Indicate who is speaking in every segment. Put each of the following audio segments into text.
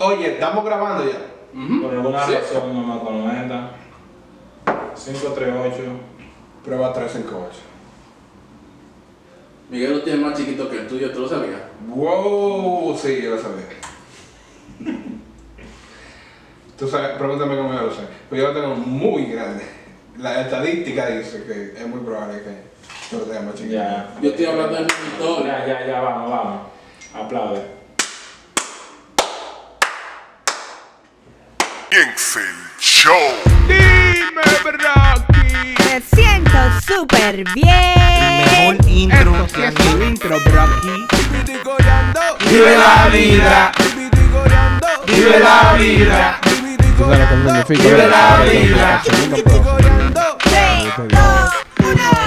Speaker 1: Oye, estamos grabando ya.
Speaker 2: Por alguna
Speaker 1: Sí.
Speaker 2: razón no me comenta. 538.
Speaker 1: Prueba 358.
Speaker 3: Miguel lo tiene más chiquito que el tuyo, ¿tú lo sabías?
Speaker 1: Wow, sí, yo lo sabía. Tú sabes, pregúntame cómo yo lo sé. Pues yo lo tengo muy grande. La estadística dice que es muy probable que tú lo tengas más chiquito.
Speaker 2: Ya.
Speaker 3: Yo estoy hablando del monitor.
Speaker 2: Ya, ya, ya, vamos, vamos. Aplaude.
Speaker 4: Comienza el show.
Speaker 1: Dime, Rocky.
Speaker 5: Me siento súper bien.
Speaker 6: Mejor intro que
Speaker 1: es tu intro.
Speaker 6: Vive la vida.
Speaker 1: Vive la vida. ¿Tú sabes lo que significa?
Speaker 6: Vive la vida.
Speaker 5: Tres, dos, uno.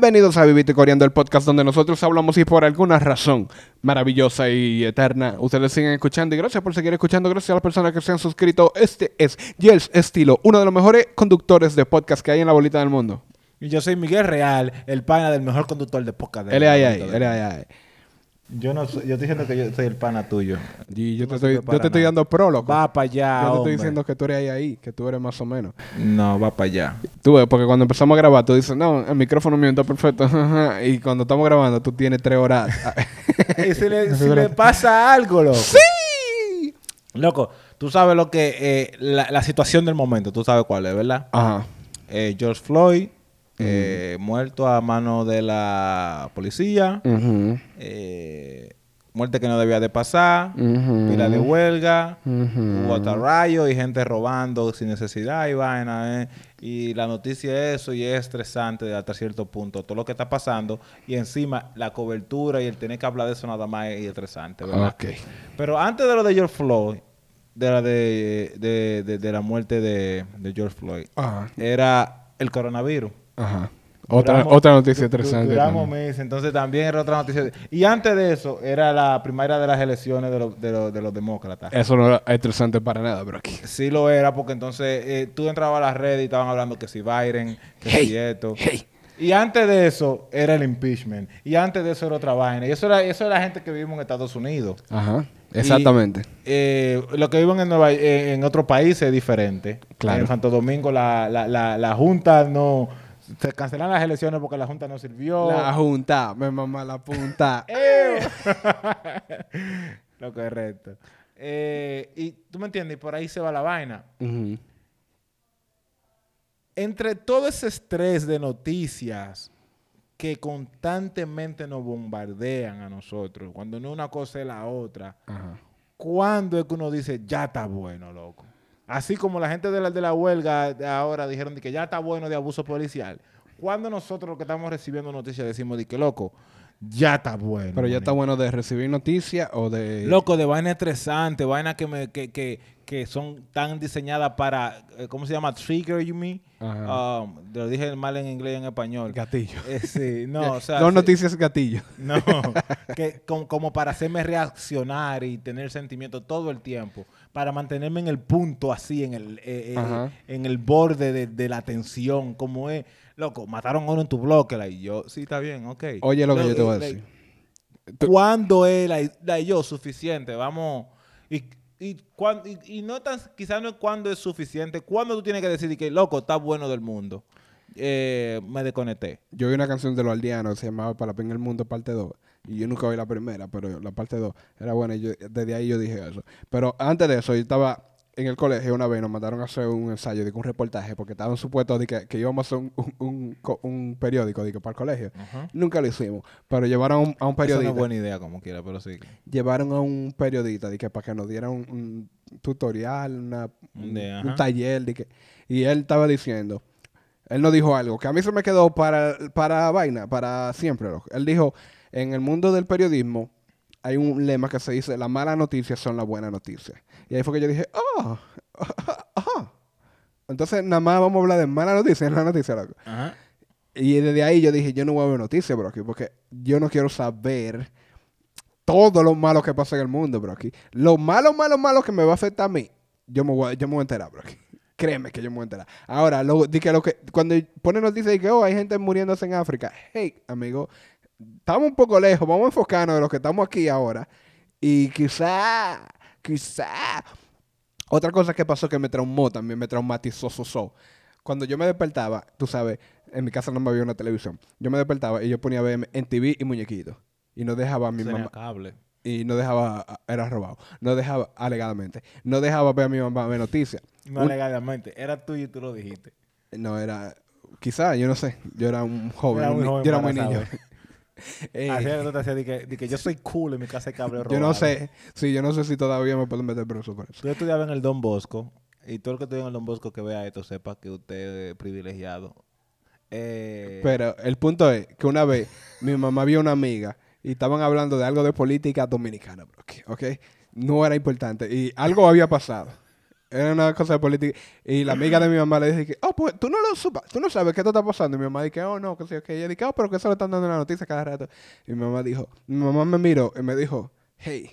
Speaker 1: Bienvenidos a Vivite Coreando, el podcast donde nosotros hablamos y por alguna razón maravillosa y eterna ustedes siguen escuchando y gracias por seguir escuchando, gracias a las personas que se han suscrito. Este es Yels Estilo, uno de los mejores conductores de podcast que hay en la bolita del mundo.
Speaker 6: Y yo soy Miguel Real, el pana del mejor conductor de podcast. del
Speaker 1: Él es
Speaker 6: Yo no soy, yo estoy diciendo que yo soy el pana tuyo.
Speaker 1: Y yo te
Speaker 6: No
Speaker 1: estoy, yo te estoy dando prólogo.
Speaker 6: Va para allá,
Speaker 1: yo te estoy diciendo que tú eres ahí, ahí, que tú eres más o menos.
Speaker 6: No, va para allá.
Speaker 1: Tú ves, porque cuando empezamos a grabar, tú dices, no, el micrófono mío está perfecto. y cuando estamos grabando, tú tienes tres horas.
Speaker 6: y si le, si le pasa algo, loco.
Speaker 1: ¡Sí!
Speaker 6: Loco, tú sabes lo que... eh, la, la situación del momento, tú sabes cuál es, ¿verdad?
Speaker 1: Ajá.
Speaker 6: Eh, George Floyd, eh, muerto a mano de la policía. Eh, muerte que no debía de pasar. Pila de huelga.
Speaker 1: Ujú.
Speaker 6: Hubo hasta rayos y gente robando sin necesidad y vaina, ¿eh? Y la noticia es eso y es estresante hasta cierto punto. Todo lo que está pasando y encima la cobertura y el tener que hablar de eso nada más es estresante, ¿verdad?
Speaker 1: Ok.
Speaker 6: Pero antes de lo de George Floyd, de la, de, de, de- de la muerte de, George Floyd, era el coronavirus.
Speaker 1: Ajá. Otra,
Speaker 6: Duramos-
Speaker 1: otra noticia interesante.
Speaker 6: Duramos entonces también era otra noticia. Y antes de eso, era la primera de las elecciones de, los- de, los- de los demócratas.
Speaker 1: Eso no era interesante para nada, pero aquí.
Speaker 6: Sí lo era, porque entonces eh, tú entrabas a las redes y estaban hablando que si Biden, que
Speaker 1: Hey,
Speaker 6: si esto.
Speaker 1: hey.
Speaker 6: Y antes de eso era el impeachment. Y antes de eso era otra vaina. Y eso era, eso era la gente que vivimos en Estados Unidos.
Speaker 1: Ajá. Exactamente.
Speaker 6: Eh, lo que viven en, Nueva, eh, en otros países es diferente.
Speaker 1: Claro.
Speaker 6: En Santo Domingo la, la, la, la Junta no... Se cancelan las elecciones porque la Junta no sirvió.
Speaker 1: La junta, me mamá la punta.
Speaker 6: Lo correcto. Eh, y tú me entiendes, y por ahí se va la vaina. Entre todo ese estrés de noticias que constantemente nos bombardean a nosotros, cuando no una cosa es la otra,
Speaker 1: Ajá.
Speaker 6: ¿cuándo es que uno dice, ya está bueno, loco? Así como la gente de la, de la huelga de ahora dijeron de que ya está bueno de abuso policial. ¿Cuándo nosotros los que estamos recibiendo noticias decimos de que, loco, ya está bueno?
Speaker 1: Pero ya está
Speaker 6: manito"?
Speaker 1: bueno de recibir noticias o de.
Speaker 6: Loco, de vaina estresante, vaina que, me, que, que, que son tan diseñadas para, eh, ¿cómo se llama? Trigger, you mean?
Speaker 1: Ajá.
Speaker 6: Um, lo dije mal en inglés y en español.
Speaker 1: Gatillo.
Speaker 6: Eh, sí, no, o sea...
Speaker 1: Dos
Speaker 6: sí,
Speaker 1: noticias gatillo.
Speaker 6: No, que como, como para hacerme reaccionar y tener sentimientos todo el tiempo, para mantenerme en el punto así, en el, eh, eh, en el borde de, de la tensión, como es, loco, mataron a uno en tu bloque, like, y yo, sí, está bien, ok.
Speaker 1: Oye, lo que yo te voy a decir.
Speaker 6: like, ¿Cuándo es la, la yo suficiente? Vamos. Y, y, cuan- y, y no tan, quizás no es cuándo es suficiente. ¿Cuándo tú tienes que decir que, loco, está bueno del mundo? Eh, me desconecté.
Speaker 1: Yo vi una canción de los aldeanos se llamaba Para la en el Mundo, parte 2. Y yo nunca oí la primera, pero la parte 2 era buena. Y yo, desde ahí yo dije eso. Pero antes de eso, yo estaba en el colegio una vez, nos mandaron a hacer un ensayo, de un reportaje, porque estaban supuestos de que, que íbamos a hacer un, un, un co- un periódico de que para el colegio. Nunca lo hicimos, pero llevaron a un,
Speaker 6: no
Speaker 1: periodista.
Speaker 6: es buena idea, como quiera, pero sí.
Speaker 1: llevaron a un periodista de que para que nos diera un, tutorial, una, un,
Speaker 6: De-
Speaker 1: un
Speaker 6: ajá.
Speaker 1: taller, de que, y él estaba diciendo, él nos dijo algo que a mí se me quedó para, para vaina, para siempre. Él dijo, en el mundo del periodismo hay un lema que se dice, las malas noticias son las buenas noticias. Y ahí fue que yo dije, oh, ajá. Entonces, nada más vamos a hablar de malas noticias en la noticia, loco.
Speaker 6: Ajá.
Speaker 1: Y desde ahí yo dije, yo no voy a ver noticias, bro, aquí, porque yo no quiero saber todo lo malo que pasa en el mundo, bro, aquí. Lo malo, malo, malo que me va a afectar a mí, yo me voy, a- yo me voy a enterar, bro, aquí. Créeme que yo me voy a enterar. Ahora, lo, di que lo que, cuando pone noticias de que, oh, hay gente muriéndose en África. Hey, amigo, estamos un poco lejos, vamos a enfocarnos de los que estamos aquí ahora Y quizá, quizá. Otra cosa que pasó que me traumó también, me traumatizó, so, so. Cuando yo me despertaba, tú sabes, en mi casa no me había una televisión. Yo me despertaba y yo ponía ver en TV y muñequitos. Y no dejaba a mi
Speaker 6: Tenía
Speaker 1: mamá.
Speaker 6: cable.
Speaker 1: Y no dejaba, era robado. No dejaba, alegadamente, no dejaba ver a mi mamá ver noticias.
Speaker 6: No
Speaker 1: Un-
Speaker 6: legalmente. Era tuyo y tú lo dijiste.
Speaker 1: no era, quizá, yo no sé. Yo era un joven.
Speaker 6: Era
Speaker 1: un
Speaker 6: joven
Speaker 1: yo era muy niño. Eh,
Speaker 6: Así era que tú te hacías de que, de que yo soy cool en mi casa de robado.
Speaker 1: yo no sé. Sí, yo no sé si todavía me pueden meter preso por eso.
Speaker 6: Tú estudiabas en el Don Bosco. Y todo el que estudia en el Don Bosco que vea esto sepa que usted es privilegiado. Eh,
Speaker 1: Pero el punto es que una vez mi mamá vio una amiga y estaban hablando de algo de política dominicana, bro, ¿ok? No era importante. Y algo había pasado. Era una cosa de política. Y la amiga de mi mamá le dice que, oh, pues tú no lo supas, tú no sabes qué esto está pasando. Y mi mamá dice, oh, no, que sé, que ella dice, oh, pero que eso lo están dando en la noticia cada rato. Y mi mamá dijo, mi mamá me miró y me dijo, hey,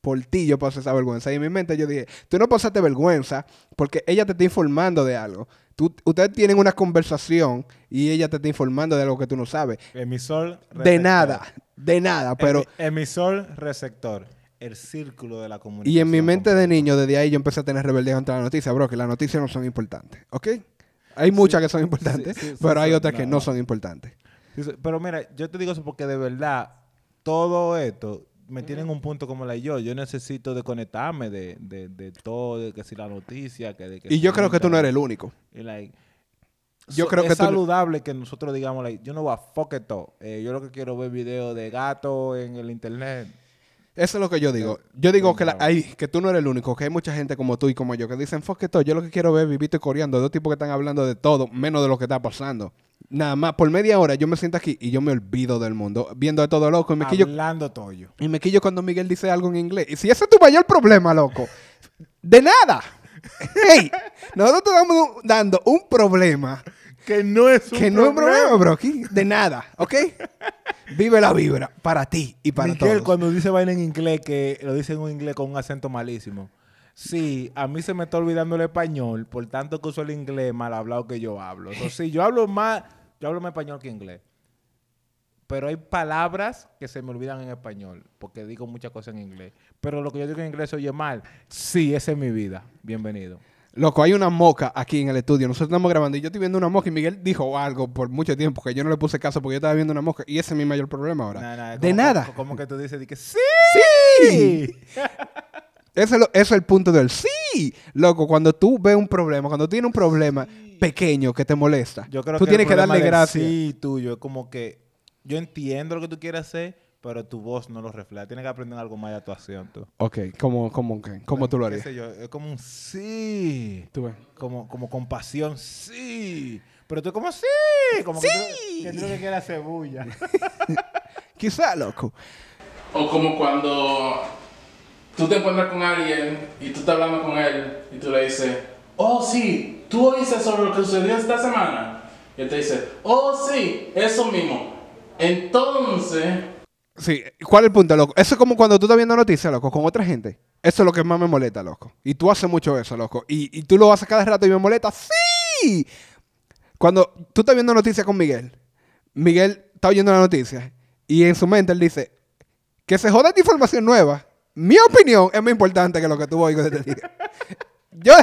Speaker 1: por ti yo pasé esa vergüenza. Y en mi mente yo dije, tú no pasaste vergüenza porque ella te está informando de algo. Tú, ustedes tienen una conversación y ella te está informando de algo que tú no sabes.
Speaker 6: emisor.
Speaker 1: De
Speaker 6: receptor.
Speaker 1: nada, de nada. Pero,
Speaker 6: Emi- emisor, receptor. El círculo de la comunicación.
Speaker 1: y en mi mente de niño, desde ahí yo empecé a tener rebeldía contra la noticia, bro, que las noticias no son importantes, ¿ok? Hay muchas que son importantes,
Speaker 6: sí, sí,
Speaker 1: pero hay
Speaker 6: sí,
Speaker 1: otras que
Speaker 6: no,
Speaker 1: son importantes.
Speaker 6: Pero mira, yo te digo eso porque de verdad, todo esto me tiene en un punto como la yo. Yo necesito desconectarme de, de, de todo, de que si la noticia, que de que
Speaker 1: Y yo creo que tú no eres el único.
Speaker 6: Y, like,
Speaker 1: Yo
Speaker 6: so-
Speaker 1: creo
Speaker 6: es
Speaker 1: que tú-
Speaker 6: saludable que nosotros digamos, like, yo no voy a fuck it todo. Eh, yo lo que quiero ver videos de gato en el internet.
Speaker 1: Eso es lo que yo digo. Yo digo que, la- que tú no eres el único, que hay mucha gente como tú y como yo que dicen, fuck it todo, yo lo que quiero ver es vivito y coreando, dos tipos que están hablando de todo, menos de lo que está pasando. Nada más, por media hora yo me siento aquí y yo me olvido del mundo, viendo de todo loco, y me quillo,
Speaker 6: Hablando toyo.
Speaker 1: y me quillo cuando Miguel dice algo en inglés. Y si ese es tu mayor problema, loco, de nada. Hey, nosotros te estamos dando un problema
Speaker 6: Que no es
Speaker 1: que no es un problema, bro, aquí, de nada, ¿ok? Vive la vibra para ti y para
Speaker 6: Miguel,
Speaker 1: todos.
Speaker 6: cuando dice vaina en inglés, que lo dice en un inglés con un acento malísimo. Sí, a mí se me está olvidando el español, por tanto que uso el inglés mal hablado que yo hablo. Entonces, sí, yo hablo más, yo hablo más español que inglés. Pero hay palabras que se me olvidan en español, porque digo muchas cosas en inglés. Pero lo que yo digo en inglés se oye mal. Sí, esa es mi vida. Bienvenido.
Speaker 1: Loco, hay una moca aquí en el estudio. Nosotros estamos grabando y yo estoy viendo una moca y Miguel dijo algo por mucho tiempo que yo no le puse caso porque yo estaba viendo una moca y ese es mi mayor problema ahora. De
Speaker 6: como-
Speaker 1: nada.
Speaker 6: Como, como que tú dices, di que sí.
Speaker 1: ¡Sí! Eso es, lo- eso es el punto del sí. Loco, cuando tú ves un problema, cuando tienes un problema pequeño que te molesta,
Speaker 6: Yo creo
Speaker 1: tú
Speaker 6: que
Speaker 1: tienes que darle gracias.
Speaker 6: Sí, tuyo. Es como que yo entiendo lo que tú quieres hacer, pero tu voz no lo refleja. Tienes que aprender algo más de actuación, tú.
Speaker 1: Ok, ¿cómo, cómo, qué? ¿Cómo tú lo
Speaker 6: ¿Qué
Speaker 1: harías?
Speaker 6: sé yo? Es como un sí.
Speaker 1: Tú ves.
Speaker 6: Como, como compasión, sí. Pero tú como sí. Como que tú, que tú lo que quieres hacer bulla.
Speaker 1: Quizá, loco.
Speaker 3: O como cuando tú te encuentras con alguien y tú estás hablando con él y tú le dices, oh sí, tú oíste sobre lo que sucedió esta semana. Y él te dice, oh sí, eso mismo. Entonces,
Speaker 1: Sí, ¿cuál es el punto, loco? Eso es como cuando tú estás viendo noticias, loco, con otra gente. Eso es lo que más me molesta, loco. Y tú haces mucho eso, loco. Y, y tú lo haces cada rato y me molesta. ¡Sí! Cuando tú estás viendo noticias con Miguel, Miguel está oyendo la noticia y en su mente él dice que se joda esta información nueva. Mi opinión es más importante que lo que tú oigas de este. Yo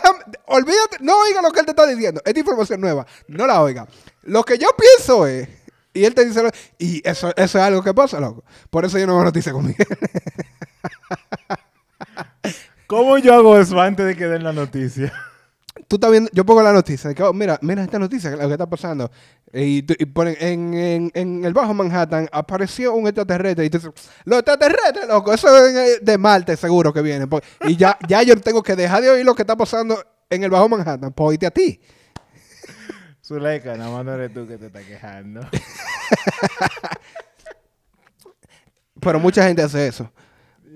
Speaker 1: olvídate, no oiga lo que él te está diciendo. Esta información nueva, no la oiga. Lo que yo pienso es, y él te dice, y eso, eso es algo que pasa, loco. Por eso yo no veo noticias con Miguel.
Speaker 6: ¿Cómo yo hago eso antes de que den la noticia?
Speaker 1: Tú estás viendo, yo pongo la noticia, que, oh, mira, mira esta noticia, lo que está pasando. Y, y ponen, en, en, en el Bajo Manhattan apareció un extraterrestre. Y tú dices, los extraterrestres, loco, eso es de Marte seguro que viene. Pues, y ya, ya yo tengo que dejar de oír lo que está pasando en el Bajo Manhattan, pues oírte a ti.
Speaker 6: Zuleika, nada más no eres tú que te estás quejando.
Speaker 1: Pero mucha gente hace eso.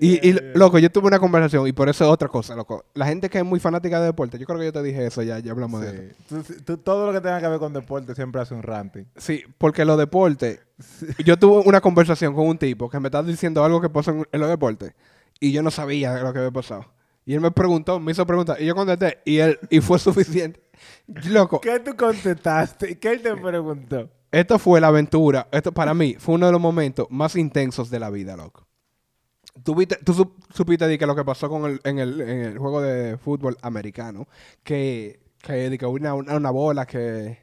Speaker 1: Y, y, loco, yo tuve una conversación y por eso es otra cosa, loco. La gente que es muy fanática de deporte, yo creo que yo te dije eso, ya, ya hablamos de eso.
Speaker 6: Tú- tú- todo lo que tenga que ver con deporte siempre hace un ranting.
Speaker 1: Sí, porque los deportes, yo tuve una conversación con un tipo que me estaba diciendo algo que pasó en, en los deportes y yo no sabía lo que había pasado. Y él me preguntó, me hizo preguntar y yo contesté y él y fue suficiente. Loco,
Speaker 6: ¿Qué tú contestaste? ¿Qué él te preguntó?
Speaker 1: esto fue la aventura, esto para mí fue uno de los momentos más intensos de la vida, loco. Tú, viste- tú sup- supiste de que lo que pasó con el, en, el, en el juego de fútbol americano, que, que, que una, una, una bola que,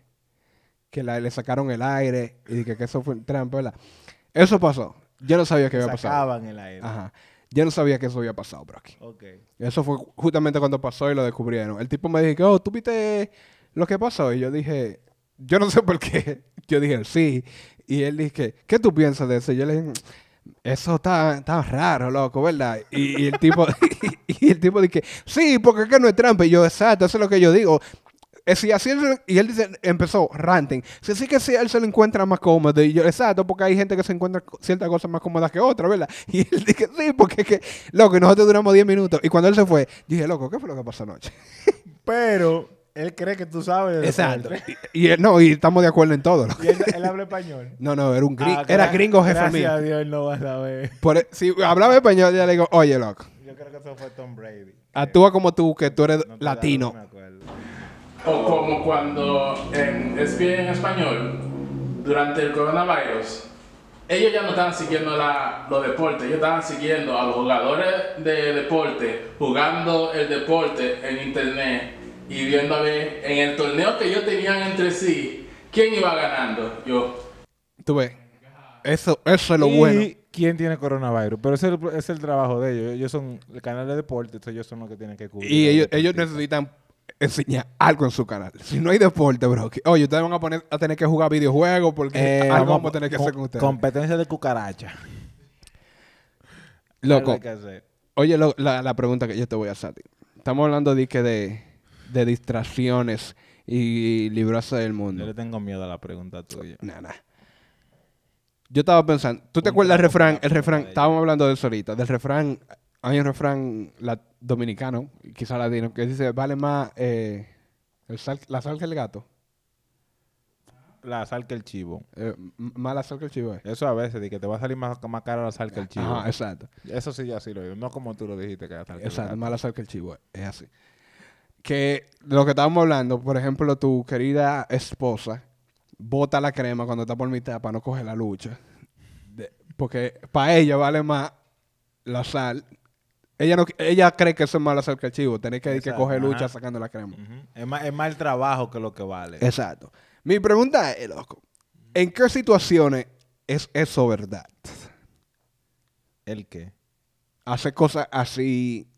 Speaker 1: que la- le sacaron el aire y que, que eso fue trampa, ¿verdad? Eso pasó. Yo no sabía que había pasado.
Speaker 6: Sacaban el aire.
Speaker 1: Ajá. Yo no sabía que eso había pasado, bro. aquí. Eso fue justamente cuando pasó y lo descubrieron. El tipo me dijo, oh, ¿tú viste lo que pasó? Y yo dije, yo no sé por qué. Yo dije, sí. Y él dije, ¿qué tú piensas de eso? Y yo le dije, eso está, está raro, loco, ¿verdad? Y, y el tipo, y, el tipo dije, sí, porque es que no es trampa. Y yo, exacto, eso es lo que yo digo. Si así él y él dice, empezó ranting. Si así que si él se lo encuentra más cómodo. Y yo, exacto, porque hay gente que se encuentra ciertas cosas más cómodas que otras, ¿verdad? Y él dije, sí, porque es que, loco, y nosotros duramos 10 minutos. Y cuando él se fue, dije, loco, ¿qué fue lo que pasó anoche?
Speaker 6: Pero él cree que tú sabes de deporte.
Speaker 1: Y, y él- no, y estamos de acuerdo en todo.
Speaker 6: Y él, él habla español.
Speaker 1: No, no, era un gringo.
Speaker 6: Ah,
Speaker 1: era gringo jefe
Speaker 6: Gracias
Speaker 1: mío.
Speaker 6: a Dios él no va a saber.
Speaker 1: Por e- si hablaba español, ya le digo, oye, loco,
Speaker 6: Yo creo que eso fue Tom Brady.
Speaker 1: actúa como tú, que tú eres
Speaker 6: No
Speaker 1: latino.
Speaker 6: no.
Speaker 3: O como cuando en ESPN en español, durante el coronavirus, ellos ya no estaban siguiendo la, los deportes, ellos estaban siguiendo a los jugadores de deporte, jugando el deporte en internet y viendo a ver en el torneo que ellos tenían entre sí, quién iba ganando. Yo,
Speaker 1: Tú ves. Eso, eso es lo
Speaker 6: y
Speaker 1: bueno.
Speaker 6: quién tiene coronavirus. Pero ese es el, es el trabajo de ellos. Ellos son el canal de deporte, entonces ellos son los que tienen que cubrir.
Speaker 1: Y ellos, ellos necesitan enseñar algo en su canal. Si no hay deporte, bro, que- oye, ustedes van a poner a tener que jugar videojuegos porque
Speaker 6: Eh,
Speaker 1: algo
Speaker 6: vamos
Speaker 1: vamos a tener que hacer con ustedes.
Speaker 6: Competencia de cucaracha.
Speaker 1: Loco, oye lo- la, la pregunta que yo te voy a hacer a ti. Estamos hablando de que de, de distracciones y librarse del
Speaker 6: Yo
Speaker 1: mundo.
Speaker 6: le tengo miedo a la pregunta tuya.
Speaker 1: Nah. Yo estaba pensando, ¿tú te acuerdas del refrán? El refrán, estábamos hablando de eso ahorita, del refrán, hay un refrán la- dominicano, quizá latino, que dice, vale más eh, el sal- la sal que el gato.
Speaker 6: La sal que el chivo.
Speaker 1: Eh, más la sal que el chivo es.
Speaker 6: Eso a veces, de que te va a salir más, más caro la sal que el chivo.
Speaker 1: Ajá, exacto.
Speaker 6: Eso sí, yo así lo digo. No como tú lo dijiste que la sal que el
Speaker 1: Exacto,
Speaker 6: gato.
Speaker 1: más la sal que el chivo es, es así. Que lo que estábamos hablando, por ejemplo, tu querida esposa bota la crema cuando está por mitad para no coger la lucha. De- porque para ella vale más la sal. Ella no ella cree que eso es la sal que el chivo. Tener que, que coger lucha
Speaker 6: ajá.
Speaker 1: sacando la crema.
Speaker 6: Es, más, es más el trabajo que lo que vale.
Speaker 1: Exacto. Mi pregunta es, loco, ¿en qué situaciones es eso verdad?
Speaker 6: ¿El qué?
Speaker 1: Hacer cosas así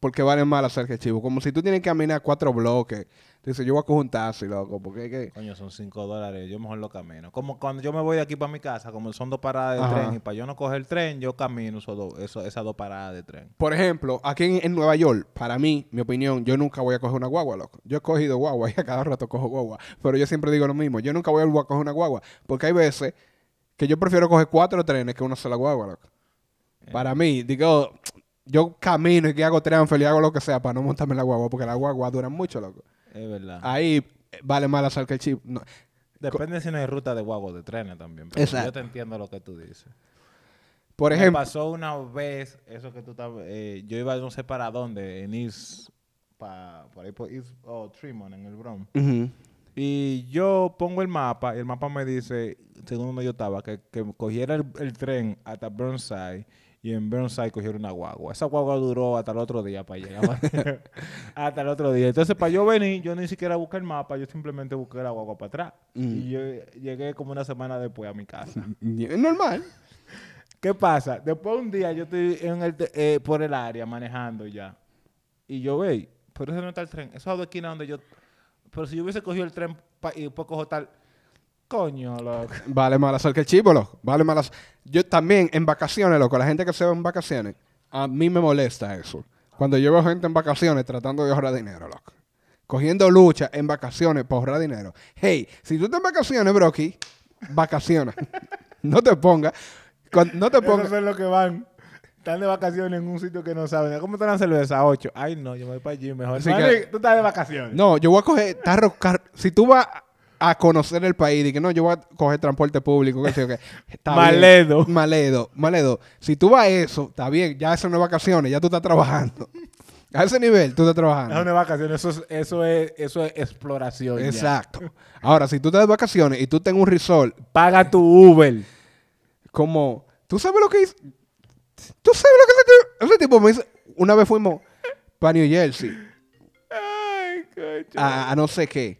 Speaker 1: porque vale más la sal que el chivo. Como si tú tienes que caminar cuatro bloques. Tú dices, yo voy a coger un taxi, loco, porque es que...
Speaker 6: Coño, son 5 dólares. Yo mejor lo camino. Como cuando yo me voy de aquí para mi casa, como son dos paradas de
Speaker 1: Ajá.
Speaker 6: tren, y para yo no coger el tren, yo camino esos dos- eso- esas dos paradas de tren.
Speaker 1: Por ejemplo, aquí en, en Nueva York, para mí, mi opinión, yo nunca voy a coger una guagua, loco. Yo he cogido guagua y a cada rato cojo guagua. Pero yo siempre digo lo mismo. Yo nunca voy a coger una guagua. Porque hay veces que yo prefiero coger cuatro trenes que una sola guagua, loco. Para mí, digo, yo camino y que hago transfer y hago lo que sea para no montarme la guagua. Porque las guaguas duran mucho, loco.
Speaker 6: Es verdad.
Speaker 1: Ahí vale más la sal que el chip. No.
Speaker 6: Depende si no hay ruta de guagua o de trenes también. Pero
Speaker 1: Exacto.
Speaker 6: yo te entiendo lo que tú dices.
Speaker 1: Por
Speaker 6: Me
Speaker 1: ejemplo...
Speaker 6: pasó una vez, eso que tú estabas, eh, yo iba no sé para dónde, en East, pa- por ahí por East, oh, Tremont, en el Bronx. Y yo pongo el mapa y el mapa me dice, según donde yo estaba, que, que cogiera el, el tren hasta Burnside y en Burnside cogiera una guagua. Esa guagua duró hasta el otro día para llegar. hasta el otro día. Entonces, para yo venir, yo ni siquiera busqué el mapa, yo simplemente busqué la guagua para atrás. Y yo llegué como una semana después a mi casa.
Speaker 1: Es normal.
Speaker 6: ¿Qué pasa? Después un día yo estoy en el eh, por el área manejando ya. Y yo, ve, pero ese no está el tren. Esa es la esquina donde yo... Pero si yo hubiese cogido el tren y después cojo tal... Coño, loco.
Speaker 1: Vale la sal que el chivo, loco. Vale más la sal. Yo también, en vacaciones, loco, la gente que se va en vacaciones, a mí me molesta eso. Cuando yo veo gente en vacaciones tratando de ahorrar dinero, loco. Cogiendo lucha en vacaciones para ahorrar dinero. Hey, si tú estás en vacaciones, broki, vacaciona. no te pongas. No te
Speaker 6: Esos
Speaker 1: pongas.
Speaker 6: son los que van. Están de vacaciones en un sitio que no saben. ¿Cómo están las cervezas? Ocho. Ay, no, yo me voy para allí mejor.
Speaker 1: Así
Speaker 6: Madre,
Speaker 1: que-
Speaker 6: tú estás de vacaciones.
Speaker 1: No, yo voy a coger tarro, car- Si tú vas a conocer el país y que no, yo voy a coger transporte público, que sé yo qué. Está bien.
Speaker 6: Maledo.
Speaker 1: Maledo, Maledo. Si tú vas a eso, está bien, ya eso no es vacaciones, ya tú estás trabajando. A ese nivel, tú estás
Speaker 6: Es
Speaker 1: trabajando.
Speaker 6: una vacación. Eso es, eso es, eso es exploración. ya.
Speaker 1: Exacto. Ahora, si tú estás de vacaciones y tú estás en un resort,
Speaker 6: Paga tu Uber.
Speaker 1: como, ¿tú sabes lo que hice? ¿Tú sabes lo que ese tipo, ese tipo me hizo? Una vez fuimos para New Jersey,
Speaker 6: Ay, coño.
Speaker 1: a, a no sé qué,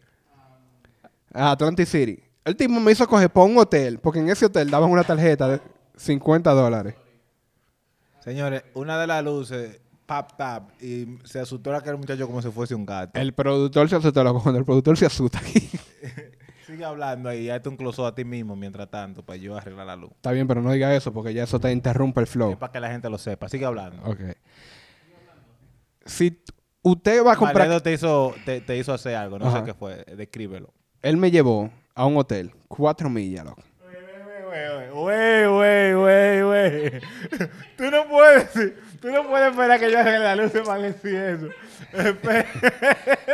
Speaker 1: a Atlantic City. El tipo me hizo coger para un hotel, porque en ese hotel daban una tarjeta de 50 dólares.
Speaker 6: Señores, una de las luces, pap, tap, y se asustó aquel muchacho como si fuese un gato.
Speaker 1: El productor se asustó, loco, cuando el productor se asusta aquí.
Speaker 6: Sigue hablando ahí, hazte un close a ti mismo mientras tanto, para yo arreglar la luz.
Speaker 1: Está bien, pero no diga eso, porque ya eso te interrumpe el flow.
Speaker 6: Es para que la gente lo sepa. Sigue hablando.
Speaker 1: Ok. Si usted va a comprar...
Speaker 6: Maledo te hizo, te, te hizo hacer algo, no
Speaker 1: Ajá.
Speaker 6: sé qué fue. Descríbelo.
Speaker 1: Él me llevó a un hotel, cuatro millas, loco.
Speaker 6: Güey, güey, güey, güey. Tú no puedes, tú no puedes esperar que yo arregle la luz de Valencia eso.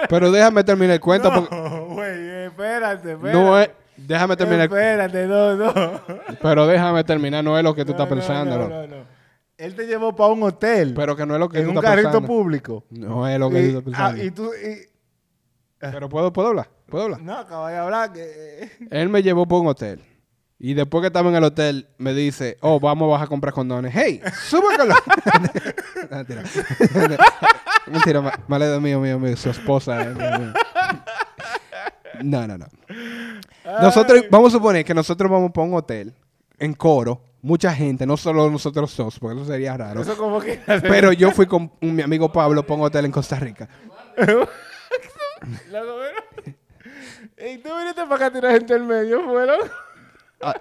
Speaker 1: Pero déjame terminar el cuento, porque...
Speaker 6: No, güey, espérate, espérate.
Speaker 1: No es... Déjame terminar el...
Speaker 6: Espérate, no, no.
Speaker 1: Pero déjame terminar, no es lo que tú
Speaker 6: No,
Speaker 1: estás
Speaker 6: no,
Speaker 1: pensando,
Speaker 6: no,
Speaker 1: loco.
Speaker 6: no, no. Él te llevó para un hotel.
Speaker 1: Pero que no es lo que
Speaker 6: en
Speaker 1: tú
Speaker 6: un
Speaker 1: estás
Speaker 6: carrito
Speaker 1: pensando.
Speaker 6: público.
Speaker 1: No es lo que
Speaker 6: Y,
Speaker 1: tú estás
Speaker 6: ah,
Speaker 1: pensando.
Speaker 6: y tú, y-
Speaker 1: Pero puedo, puedo hablar, puedo hablar.
Speaker 6: no, acabas de hablar que...
Speaker 1: Él me llevó por un hotel. Y después que estaba en el hotel, me dice, oh, vamos a bajar a comprar condones. ¡Hey! ¡Súbelo! Mentira. Mentira, ma- maledo mío, mío, mío. Su esposa. eh, mío, mío. No, no, no. Nosotros, vamos a suponer que nosotros vamos para un hotel en coro. Mucha gente, no solo nosotros dos, porque eso sería raro.
Speaker 6: Eso como que...
Speaker 1: Pero yo fui con mi amigo Pablo para un hotel en Costa Rica.
Speaker 6: Y tú viniste para acá a tirar gente en medio, fue loco.
Speaker 1: Ah,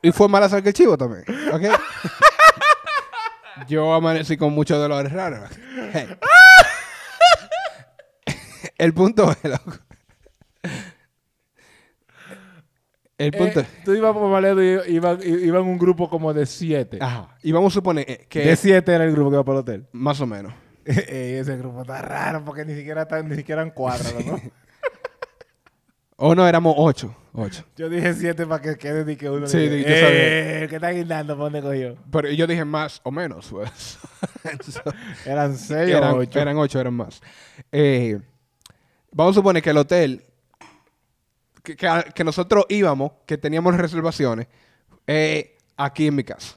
Speaker 1: y fue mala suerte que el chivo también. ¿Ok? Yo amanecí con muchos dolores raros. Hey. El punto es, loco. El punto
Speaker 6: Eh, tú ibas por Maledo y iban iba en un grupo como de siete.
Speaker 1: Ajá. Y vamos a suponer eh, que
Speaker 6: De siete era el grupo que iba para el hotel.
Speaker 1: más o menos.
Speaker 6: Ese grupo está raro porque ni siquiera ni siquiera eran cuatro, ¿no?
Speaker 1: O no, éramos ocho. Ocho.
Speaker 6: Yo dije siete para que quede de que uno.
Speaker 1: Sí,
Speaker 6: diga,
Speaker 1: di- yo
Speaker 6: "Eh,
Speaker 1: sabía.
Speaker 6: que está guindando, ¿para dónde cogió?
Speaker 1: Pero yo dije más o menos. Pues.
Speaker 6: Eran seis
Speaker 1: eran,
Speaker 6: o ocho.
Speaker 1: eran ocho, eran más. Eh, vamos a suponer que el hotel que, que a- que nosotros íbamos, que teníamos reservaciones, eh, aquí en mi casa.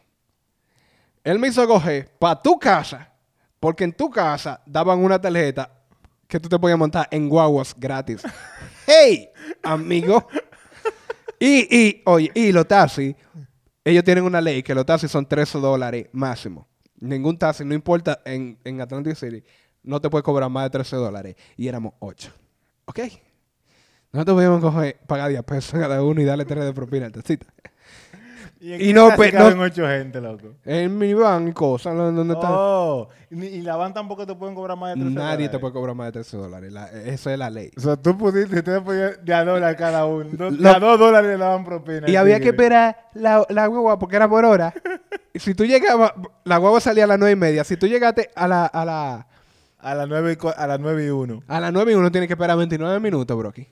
Speaker 1: Él me hizo coger para tu casa, porque en tu casa daban una tarjeta que tú te podías montar en guaguas gratis. ¡Hey, amigo! Y, y, oye, y los taxis, ellos tienen una ley que los taxis son 13 dólares máximo. Ningún taxi, no importa, en, en Atlantic City, no te puede cobrar más de 13 dólares. Y éramos 8. ¿Ok? Nosotros podíamos coger, pagar 10 pesos cada uno y darle 3 de propina al taxista.
Speaker 6: En
Speaker 1: y no,
Speaker 6: caben
Speaker 1: no-
Speaker 6: ocho gente, loco.
Speaker 1: En minivan y cosas, ¿dónde está?
Speaker 6: Oh, y, ni- y la van tampoco te pueden cobrar más de 13
Speaker 1: Nadie te
Speaker 6: dólares.
Speaker 1: puede cobrar más de 13 dólares. La- esa es la ley.
Speaker 6: O sea, tú pudiste, ustedes podían de a dólar cada uno. Do- de
Speaker 1: Lo-
Speaker 6: a dos dólares le daban propina.
Speaker 1: Y
Speaker 6: al
Speaker 1: había que
Speaker 6: tigre.
Speaker 1: esperar la, la guagua porque era por hora. Y si tú llegabas, la guagua salía a las 9 y media. Si tú llegaste a la, a la,
Speaker 6: A las nueve y, cua- a las nueve y uno.
Speaker 1: a las 9 y uno tienes que esperar 29 minutos, broki.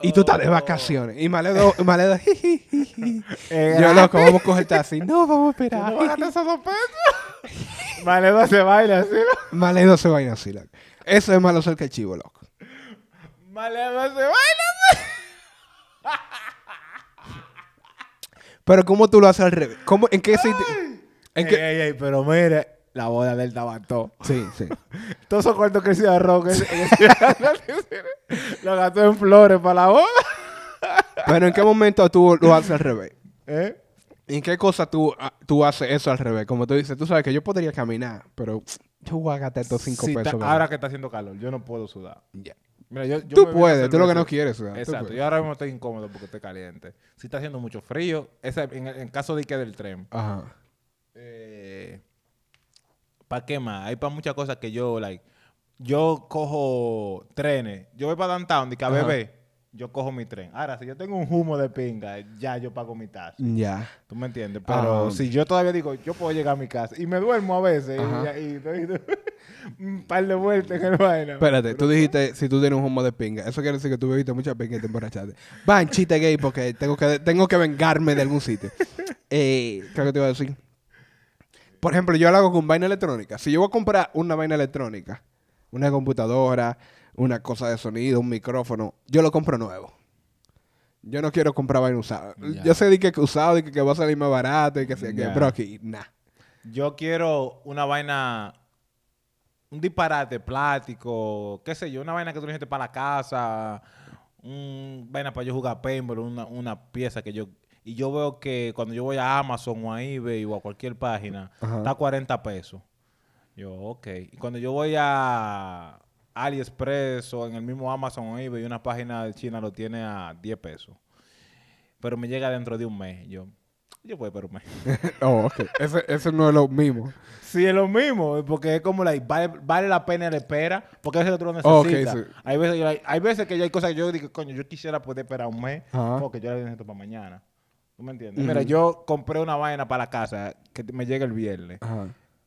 Speaker 1: Y tú estás de vacaciones. Y Maledo, Maledo.
Speaker 6: Eh,
Speaker 1: Yo, loco, vamos a coger taxi. No, vamos a esperar.
Speaker 6: ¿No pagaste esos dos pesos? No se baila así, ¿no?
Speaker 1: Maledo se vaina así, loco. Eso es malo ser que el chivo, loco.
Speaker 6: Vale, no se baila
Speaker 1: Pero ¿cómo tú lo haces al revés? ¿Cómo, ¿En qué sitio? ¿En
Speaker 6: Ey,
Speaker 1: qué?
Speaker 6: ey, ey, pero mire, la boda del tabato.
Speaker 1: Sí, sí.
Speaker 6: Todos esos cuartos que se arroz, que lo gastó en flores para la boda.
Speaker 1: Pero ¿en qué momento tú lo haces al revés?
Speaker 6: ¿Eh?
Speaker 1: ¿En qué cosa tú, ah, tú haces eso al revés? Como tú dices, tú sabes que yo podría caminar, pero yo voy a gastar estos cinco
Speaker 6: Sí,
Speaker 1: pesos.
Speaker 6: ahora que está haciendo calor, yo no puedo sudar.
Speaker 1: Ya.
Speaker 6: Mira, yo, yo
Speaker 1: Tú puedes, tú lo que no quieres sudar,
Speaker 6: Exacto, yo ahora mismo estoy incómodo porque estoy caliente. Si está haciendo mucho frío, ese, en, en caso de que del tren.
Speaker 1: Ajá.
Speaker 6: Eh, ¿Para qué más? Hay para muchas cosas que yo, like, yo cojo trenes. Yo voy para downtown, de que a bebé, yo cojo mi tren. Ahora, si yo tengo un humo de pinga, ya yo pago mi taxi.
Speaker 1: Ya.
Speaker 6: ¿Tú me entiendes? Pero
Speaker 1: Ah.
Speaker 6: si yo todavía digo, yo puedo llegar a mi casa y me duermo a veces
Speaker 1: Ajá.
Speaker 6: y, y doy un par de vueltas en el vaina.
Speaker 1: Espérate, tú dijiste si tú tienes un humo de pinga. Eso quiere decir que tú bebiste mucha pinga y te emborrachaste. Va, en chiste gay porque tengo que, tengo que vengarme de algún sitio. Eh, ¿Qué es lo que te iba a decir? Por ejemplo, yo lo hago con vaina electrónica. Si yo voy a comprar una vaina electrónica, una computadora, una cosa de sonido, un micrófono, yo lo compro nuevo. Yo no quiero comprar vaina usada. Yo sé de que usado y que, que va a salir más barato y que
Speaker 6: Ya.
Speaker 1: pero aquí, nah.
Speaker 6: Yo quiero una vaina, un disparate plástico, qué sé yo, una vaina que tú necesites para la casa, un vaina para yo jugar paintball, una, una pieza que yo... Y yo veo que cuando yo voy a Amazon o a eBay o a cualquier página,
Speaker 1: Ajá.
Speaker 6: está a 40 pesos. Yo, ok. Y cuando yo voy a AliExpress o en el mismo Amazon o eBay, una página de China lo tiene a 10 pesos. Pero me llega dentro de un mes. Yo, yo voy por un mes.
Speaker 1: Oh, ok. Ese, ese no es lo mismo.
Speaker 6: Sí, es lo mismo, porque es como, like, vale, vale la pena la espera, porque a veces tú lo
Speaker 1: Ok,
Speaker 6: necesitas.
Speaker 1: sí.
Speaker 6: hay, veces, hay, veces que ya hay cosas que yo digo, coño, yo quisiera poder esperar un mes, porque yo la necesito para mañana. ¿Tú me entiendes? Mira, yo compré una vaina para la casa que me llega el viernes,
Speaker 1: Ajá.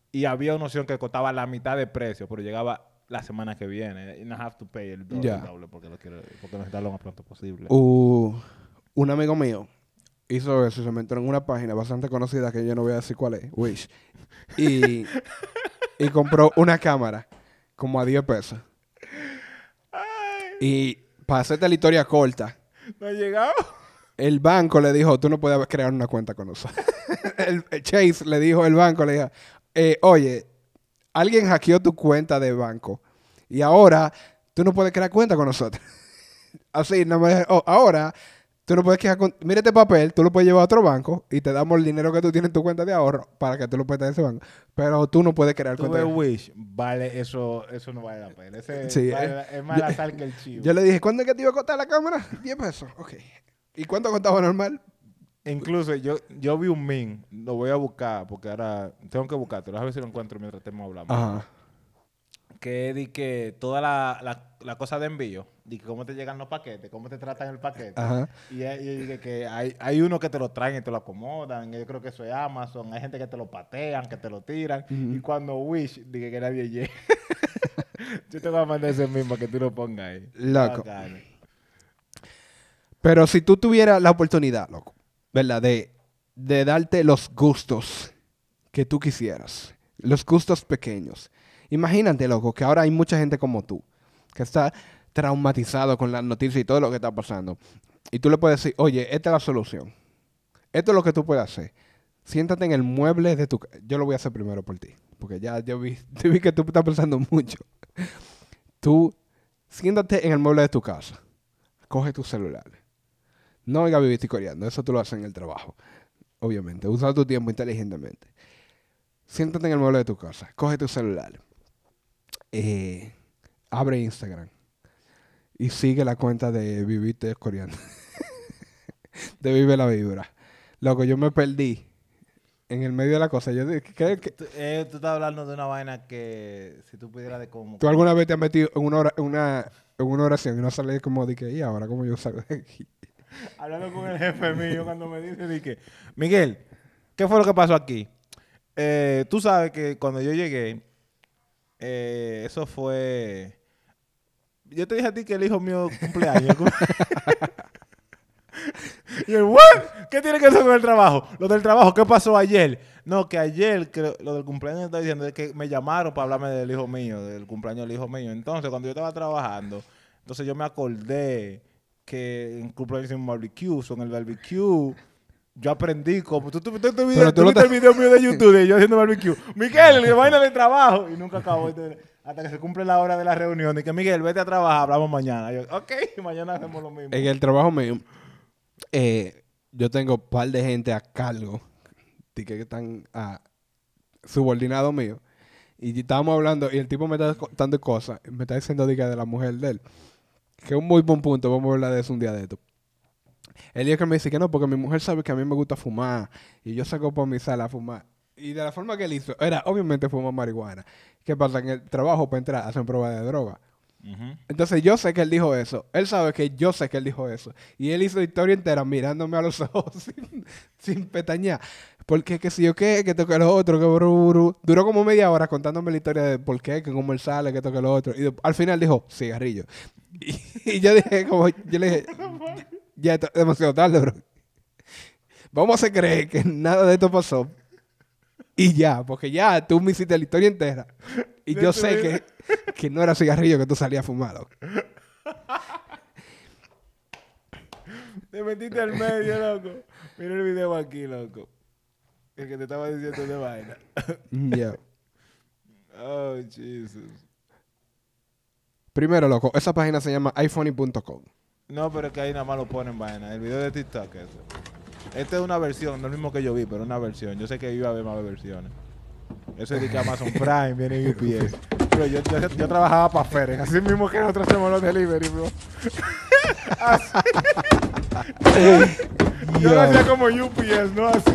Speaker 6: y había una opción que costaba la mitad de precio, pero llegaba la semana que viene, y no have to pay el doble, porque lo quiero, porque necesito lo más pronto posible.
Speaker 1: Uh, un amigo mío hizo eso y se metió en una página bastante conocida que yo no voy a decir cuál es, Wish. Y, y compró una cámara como a 10 pesos. Y para hacerte la historia corta,
Speaker 6: ¿No ha llegado?
Speaker 1: El banco le dijo, tú no puedes crear una cuenta con nosotros. el, Chase le dijo, el banco le dijo, eh, oye, alguien hackeó tu cuenta de banco y ahora tú no puedes crear cuenta con nosotros. Así, no me, oh, ahora tú no puedes crear, mira este papel, tú lo puedes llevar a otro banco y te damos el dinero que tú tienes en tu cuenta de ahorro para que tú lo puedas en ese banco. Pero tú no puedes crear
Speaker 6: Tú
Speaker 1: cuenta.
Speaker 6: ves Wish, vale, eso, eso no vale la pena. Ese
Speaker 1: Sí,
Speaker 6: vale
Speaker 1: eh,
Speaker 6: es más
Speaker 1: yo-
Speaker 6: la sal que el chivo.
Speaker 1: Yo le dije, ¿cuándo es que te iba a costar la cámara? 10 pesos. Ok. ¿Y cuánto costaba normal?
Speaker 6: Incluso yo, yo vi un meme, lo voy a buscar porque ahora tengo que buscártelo, a ver si lo encuentro mientras estemos hablando.
Speaker 1: Ajá.
Speaker 6: Que di que toda la, la, la cosa de envío, di que cómo te llegan los paquetes, cómo te tratan el paquete.
Speaker 1: Ajá.
Speaker 6: Y, y di que hay, hay unos que te lo traen y te lo acomodan. y Yo creo que eso es Amazon. Hay gente que te lo patean, que te lo tiran. Y cuando Wish, dije que nadie llegue. yo te voy a mandar ese mismo que tú lo pongas ahí.
Speaker 1: Loco. Pero si tú tuvieras la oportunidad, loco, ¿verdad? De, de darte los gustos que tú quisieras, los gustos pequeños. Imagínate, loco, que ahora hay mucha gente como tú, que está traumatizado con las noticias y todo lo que está pasando. Y tú le puedes decir, oye, esta es la solución. Esto es lo que tú puedes hacer. Siéntate en el mueble de tu... Yo lo voy a hacer primero por ti, porque ya yo vi, yo vi que tú estás pensando mucho. Tú siéntate en el mueble de tu casa. Coge tu celular. No oiga vivir coreando, eso tú lo haces en el trabajo. Obviamente, usa tu tiempo inteligentemente. Siéntate en el mueble de tu casa, coge tu celular, eh, abre Instagram y sigue la cuenta de Viviste Coreando. de Vive la Vibra. Loco, yo me perdí en el medio de la cosa. Yo dije, ¿qué- qué-
Speaker 6: Tú, eh, tú estás hablando de una vaina que si tú pudieras de cómo...
Speaker 1: ¿Tú alguna vez te has metido en una, en una oración y no sales como de que, y ahora cómo yo salgo de aquí?
Speaker 6: Hablando con el jefe mío cuando me dice, dije, Miguel, ¿qué fue lo que pasó aquí? Eh, tú sabes que cuando yo llegué, eh, eso fue... Yo te dije a ti que el hijo mío cumpleaños. y el, ¿what? ¿Qué tiene que ver con el trabajo? Lo del trabajo, ¿qué pasó ayer? No, que ayer, que lo del cumpleaños está diciendo es que me llamaron para hablarme del hijo mío, del cumpleaños del hijo mío. Entonces, cuando yo estaba trabajando, entonces yo me acordé que en cumpleaños hicimos barbecue, son el barbecue. Yo aprendí como... Tú, tú, tú, tú, viste el video mío de YouTube de yo haciendo barbecue. Miguel, el vaina de trabajo. Y nunca acabó. Entonces, hasta que se cumple la hora de la reunión. Y que Miguel, vete a trabajar, hablamos mañana. Yo, ok, mañana hacemos lo mismo.
Speaker 1: En el trabajo mío, eh, yo tengo un par de gente a cargo que están a subordinado mío. Y estábamos hablando y el tipo me está contando cosas. Me está diciendo que de la mujer de él. Que es un muy buen punto. Vamos a hablar de eso un día de esto. El día que me dice que no, porque mi mujer sabe que a mí me gusta fumar. Y yo saco por mi sala a fumar. Y de la forma que él hizo, era obviamente fumar marihuana. ¿Qué pasa? En el trabajo para entrar hacen prueba de droga. Entonces yo sé que él dijo eso. Él sabe que yo sé que él dijo eso. Y él hizo la historia entera mirándome a los ojos sin, sin. Porque que si yo qué, que toque lo otro, que bru. Duró como media hora contándome la historia de por qué, que cómo él sale, que toque lo otro. Y al final dijo, cigarrillo. Y, yo dije, como, yo le dije, ya es demasiado tarde, bro. Vamos a creer que nada de esto pasó. Y ya, porque ya tú me hiciste la historia entera. Y yo sé que, que no era cigarrillo que tú salías fumado.
Speaker 6: Te metiste al medio, loco. Mira el video aquí, loco. El que te estaba diciendo de vaina.
Speaker 1: Ya.
Speaker 6: Oh, Jesus.
Speaker 1: Primero, loco, esa página se llama iphoney.com.
Speaker 6: No, pero es que ahí nada más lo ponen vaina. El video de TikTok ese. Esta es una versión, no es el mismo que yo vi, pero una versión. Yo sé que iba a haber más versiones. Eso es de que Amazon Prime viene UPS. Pero yo, yo, yo trabajaba para Ferex, así mismo que nosotros hacemos los delivery, bro. Así. yo lo hacía como UPS, no así.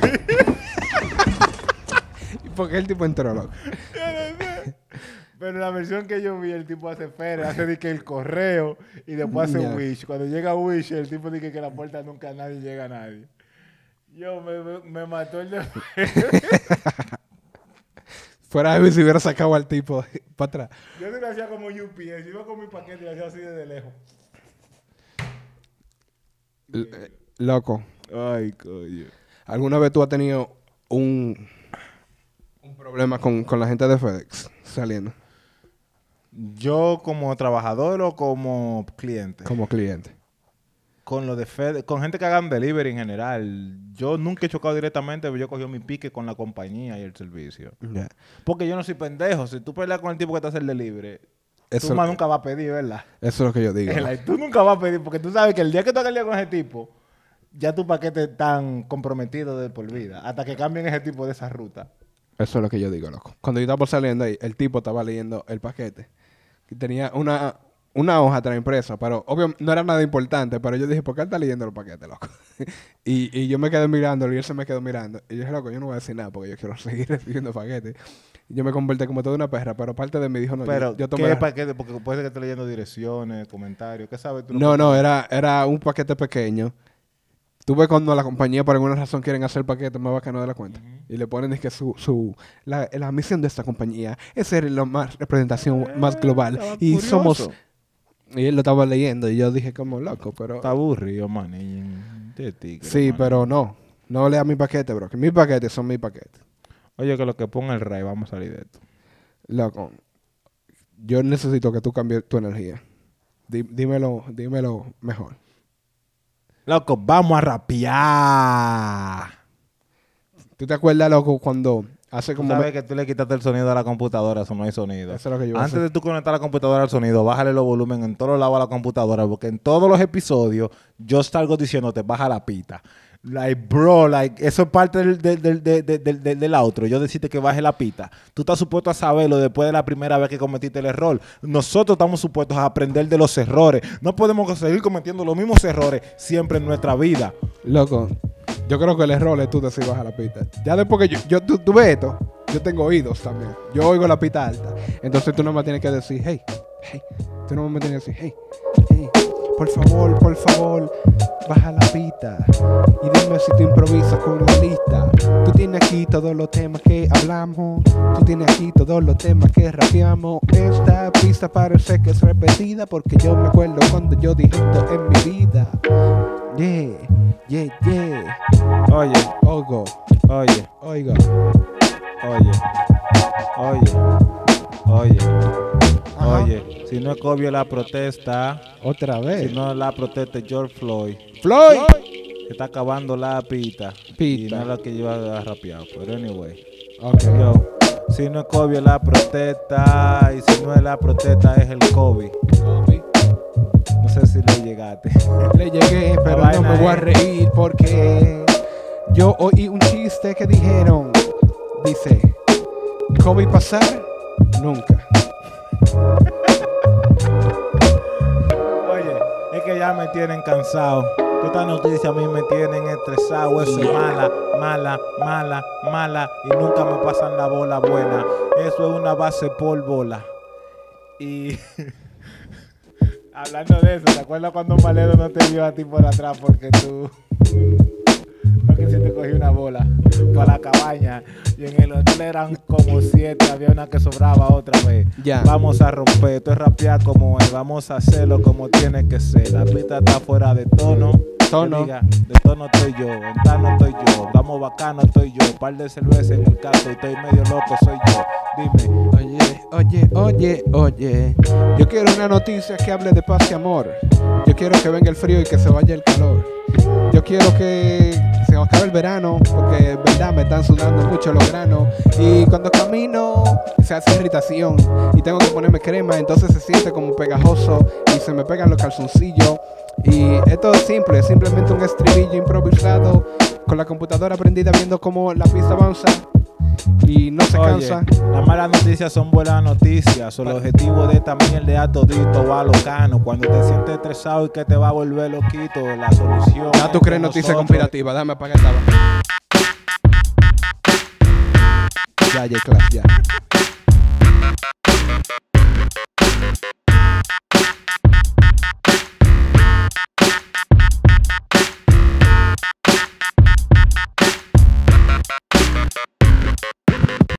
Speaker 1: ¿Y por qué el tipo entró, loco?
Speaker 6: Pero la versión que yo vi, el tipo hace Ferex, hace de que el correo y después hace
Speaker 1: Ya.
Speaker 6: Wish. Cuando llega Wish, el tipo dice que la puerta nunca nadie llega a nadie. Yo me, me, me mató el de
Speaker 1: Fuera de mí si hubiera sacado al tipo para atrás.
Speaker 6: Yo se lo hacía como UPS, iba con mi paquete y lo hacía así desde lejos.
Speaker 1: L- eh, Loco,
Speaker 6: Ay, coño.
Speaker 1: ¿alguna vez tú has tenido un, un problema con, con la gente de FedEx saliendo
Speaker 6: Yo como trabajador o como cliente.
Speaker 1: como cliente?
Speaker 6: Con lo de Fed, con gente que hagan delivery en general. Yo nunca he chocado directamente, pero yo cogí mi pique con la compañía y el servicio. Porque yo no soy pendejo. Si tú peleas con el tipo que te hace el delivery,
Speaker 1: Eso,
Speaker 6: tú más nunca vas a pedir, ¿verdad?
Speaker 1: eso es lo que yo digo.
Speaker 6: Tú nunca vas a pedir, porque tú sabes que el día que tú hagas el día con ese tipo, ya tu paquete están comprometido de por vida, hasta que cambien ese tipo de esa ruta.
Speaker 1: Eso es lo que yo digo, loco. Cuando yo estaba por saliendo ahí, el tipo estaba leyendo el paquete. Y tenía una, una hoja atrás impresa, pero obvio no era nada importante. Pero yo dije, ¿por qué él está leyendo el paquete, loco? y, y yo me quedé mirándolo y él se me quedó mirando. Y yo dije, loco, yo no voy a decir nada porque yo quiero seguir recibiendo paquetes. Y yo me convertí como toda una perra, pero parte de mí dijo, no, yo-
Speaker 6: Pero,
Speaker 1: yo, tomé
Speaker 6: ¿qué
Speaker 1: la-
Speaker 6: paquete? Porque puede ser que esté leyendo direcciones, comentarios, ¿qué sabes tú?
Speaker 1: No, no, era, era un paquete pequeño. Tú ves cuando la compañía por alguna razón quieren hacer paquetes más bacano de la cuenta. Y le ponen es que su, su la, la misión de esta compañía es ser la más representación más global. Y
Speaker 6: curioso.
Speaker 1: somos y él lo estaba leyendo y yo dije como loco, pero
Speaker 6: Está aburrido, man. y- de tigre,
Speaker 1: Sí,
Speaker 6: man.
Speaker 1: pero no. No lea mi paquete, bro. Que mis paquetes son mis paquetes.
Speaker 6: Oye, que lo que ponga el rey, vamos a salir de esto.
Speaker 1: Loco. Yo necesito que tú cambies tu energía. Dí- dímelo, dímelo mejor.
Speaker 6: Loco, vamos a rapear.
Speaker 1: ¿Tú te acuerdas, loco, cuando hace como...
Speaker 6: sabes
Speaker 1: me-
Speaker 6: que tú le quitaste el sonido a la computadora, eso no hay sonido.
Speaker 1: Eso es lo que yo
Speaker 6: Antes
Speaker 1: hacer.
Speaker 6: de tú conectar la computadora al sonido, bájale los volumen en todos lados a la computadora, porque en todos los episodios yo salgo diciéndote, baja la pita. Like, bro, like, eso es parte del, del, del, del, outro. Yo decirte que baje la pita. Tú estás supuesto a saberlo después de la primera vez que cometiste el error. Nosotros estamos supuestos a aprender de los errores. No podemos seguir cometiendo los mismos errores siempre en nuestra vida.
Speaker 1: Loco, yo creo que el error es tú decir baja la pista. Ya después que yo, yo tú, tú ves esto, yo tengo oídos también. Yo oigo la pita alta. Entonces tú no me tienes que decir, hey, hey. Tú no me tienes que decir, hey, hey. Por favor, por favor, baja la pita. Y dime si tú improvisas con la lista. Tú tienes aquí todos los temas que hablamos. Tú tienes aquí todos los temas que rapeamos. Esta pista parece que es repetida porque yo me acuerdo cuando yo dije esto en mi vida. Yeah, yeah, yeah.
Speaker 6: Oye,
Speaker 1: Oigo,
Speaker 6: oye,
Speaker 1: oiga.
Speaker 6: oye, oye, oye, oye. Si no es Cobio la protesta,
Speaker 1: Otra vez.
Speaker 6: si no la protesta es George Floyd.
Speaker 1: Floyd.
Speaker 6: Se está acabando la pita.
Speaker 1: Pita.
Speaker 6: Y no es lo que yo a rapear. Pero anyway.
Speaker 1: Ok.
Speaker 6: Yo, si no es Kobe la protesta. Y si no es la protesta es el Kobe. No sé si le llegaste.
Speaker 1: Le llegué, pero no me voy a reír porque yo oí un chiste que dijeron. Dice, Kobe pasar, nunca.
Speaker 6: Oye, es que ya me tienen cansado. Estas noticias a mí me tienen estresado. Eso es mala, mala, mala, mala. Y nunca me pasan la bola buena. Eso es una base por bola. Y hablando de eso, ¿te acuerdas cuando Maledo no te vio a ti por atrás porque tú no quisiste coger una bola para la cabaña? Y en el hotel eran como siete, había una que sobraba otra vez.
Speaker 1: Ya.
Speaker 6: Vamos a romper, esto es rapear como es, vamos a hacerlo como tiene que ser. La pista está fuera de tono.
Speaker 1: Tono.
Speaker 6: Que diga, de tono estoy yo, en no estoy yo, vamos bacano estoy yo, par de cerveza en el caso y estoy medio loco soy yo. Dime,
Speaker 1: Oye, oye, oye, oye. Yo quiero una noticia que hable de paz y amor. Yo quiero que venga el frío y que se vaya el calor. Yo quiero que se acabe el verano, porque en verdad me están sudando mucho los granos. Y cuando camino se hace irritación y tengo que ponerme crema, entonces se siente como pegajoso y se me pegan los calzoncillos. Y esto es simple, simplemente un estribillo improvisado con la computadora prendida viendo cómo la pista avanza y no se cansa.
Speaker 6: Las malas noticias son buenas noticias. El objetivo de esta mierda todito va locano. Cuando te sientes estresado y que te va a volver loquito, la solución.
Speaker 1: Ya tú crees
Speaker 6: noticias
Speaker 1: conspirativas, déjame apagar esta. Ya, ya, clase, ya.